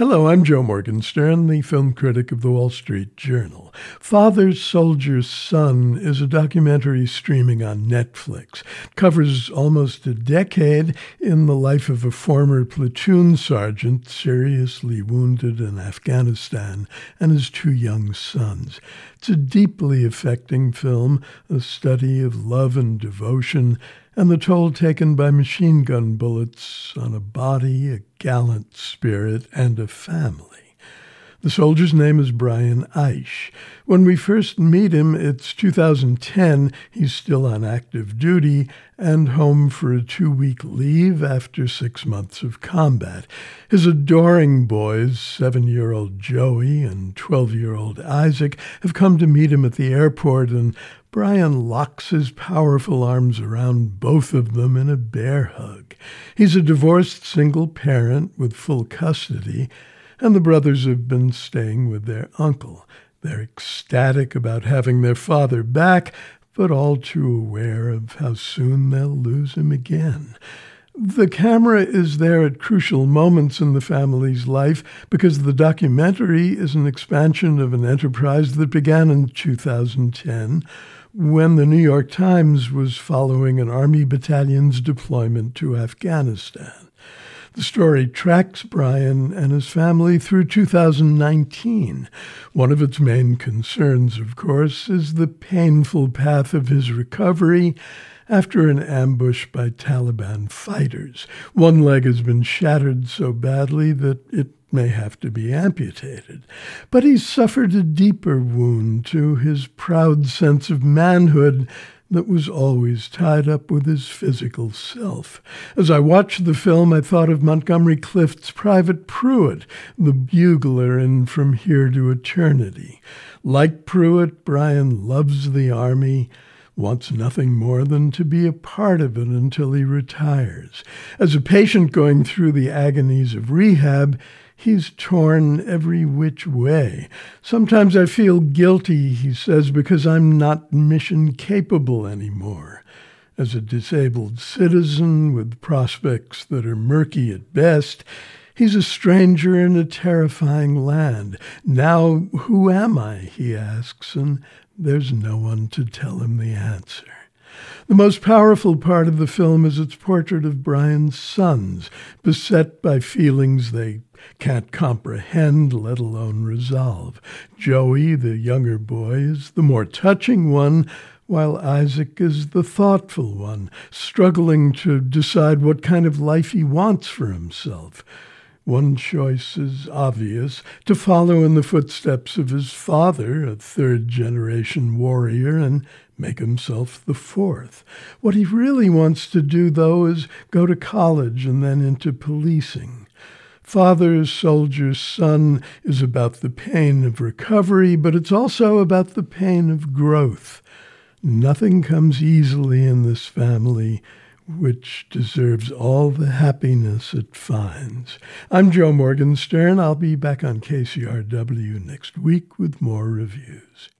Hello, I'm Joe Morgenstern, the film critic of the Wall Street Journal. Father Soldier Son is a documentary streaming on Netflix. It covers almost a decade in the life of a former platoon sergeant seriously wounded in Afghanistan and his two young sons. It's a deeply affecting film, a study of love and devotion and the toll taken by machine gun bullets on a body, a gallant spirit, and a family. The soldier's name is Brian Eisch. When we first meet him, it's 2010. He's still on active duty and home for a two week leave after six months of combat. His adoring boys, seven year old Joey and 12 year old Isaac, have come to meet him at the airport, and Brian locks his powerful arms around both of them in a bear hug. He's a divorced single parent with full custody and the brothers have been staying with their uncle. They're ecstatic about having their father back, but all too aware of how soon they'll lose him again. The camera is there at crucial moments in the family's life because the documentary is an expansion of an enterprise that began in 2010 when the New York Times was following an Army battalion's deployment to Afghanistan. The story tracks Brian and his family through 2019. One of its main concerns, of course, is the painful path of his recovery after an ambush by Taliban fighters. One leg has been shattered so badly that it may have to be amputated. But he's suffered a deeper wound to his proud sense of manhood that was always tied up with his physical self. As I watched the film, I thought of Montgomery Clift's Private Prewitt, the bugler in From Here to Eternity. Like Prewitt, Brian loves the Army, wants nothing more than to be a part of it until he retires. As a patient going through the agonies of rehab, He's torn every which way. Sometimes I feel guilty, he says, because I'm not mission capable anymore. As a disabled citizen with prospects that are murky at best, he's a stranger in a terrifying land. Now, who am I? he asks, and there's no one to tell him the answer. The most powerful part of the film is its portrait of Brian's sons, beset by feelings they can't comprehend, let alone resolve. Joey, the younger boy, is the more touching one, while Isaac is the thoughtful one, struggling to decide what kind of life he wants for himself. One choice is obvious to follow in the footsteps of his father, a third generation warrior, and make himself the fourth. What he really wants to do, though, is go to college and then into policing. Father, Soldier Son is about the pain of recovery, but it's also about the pain of growth. Nothing comes easily in this family, which deserves all the happiness it finds. I'm Joe Morgenstern. I'll be back on KCRW next week with more reviews.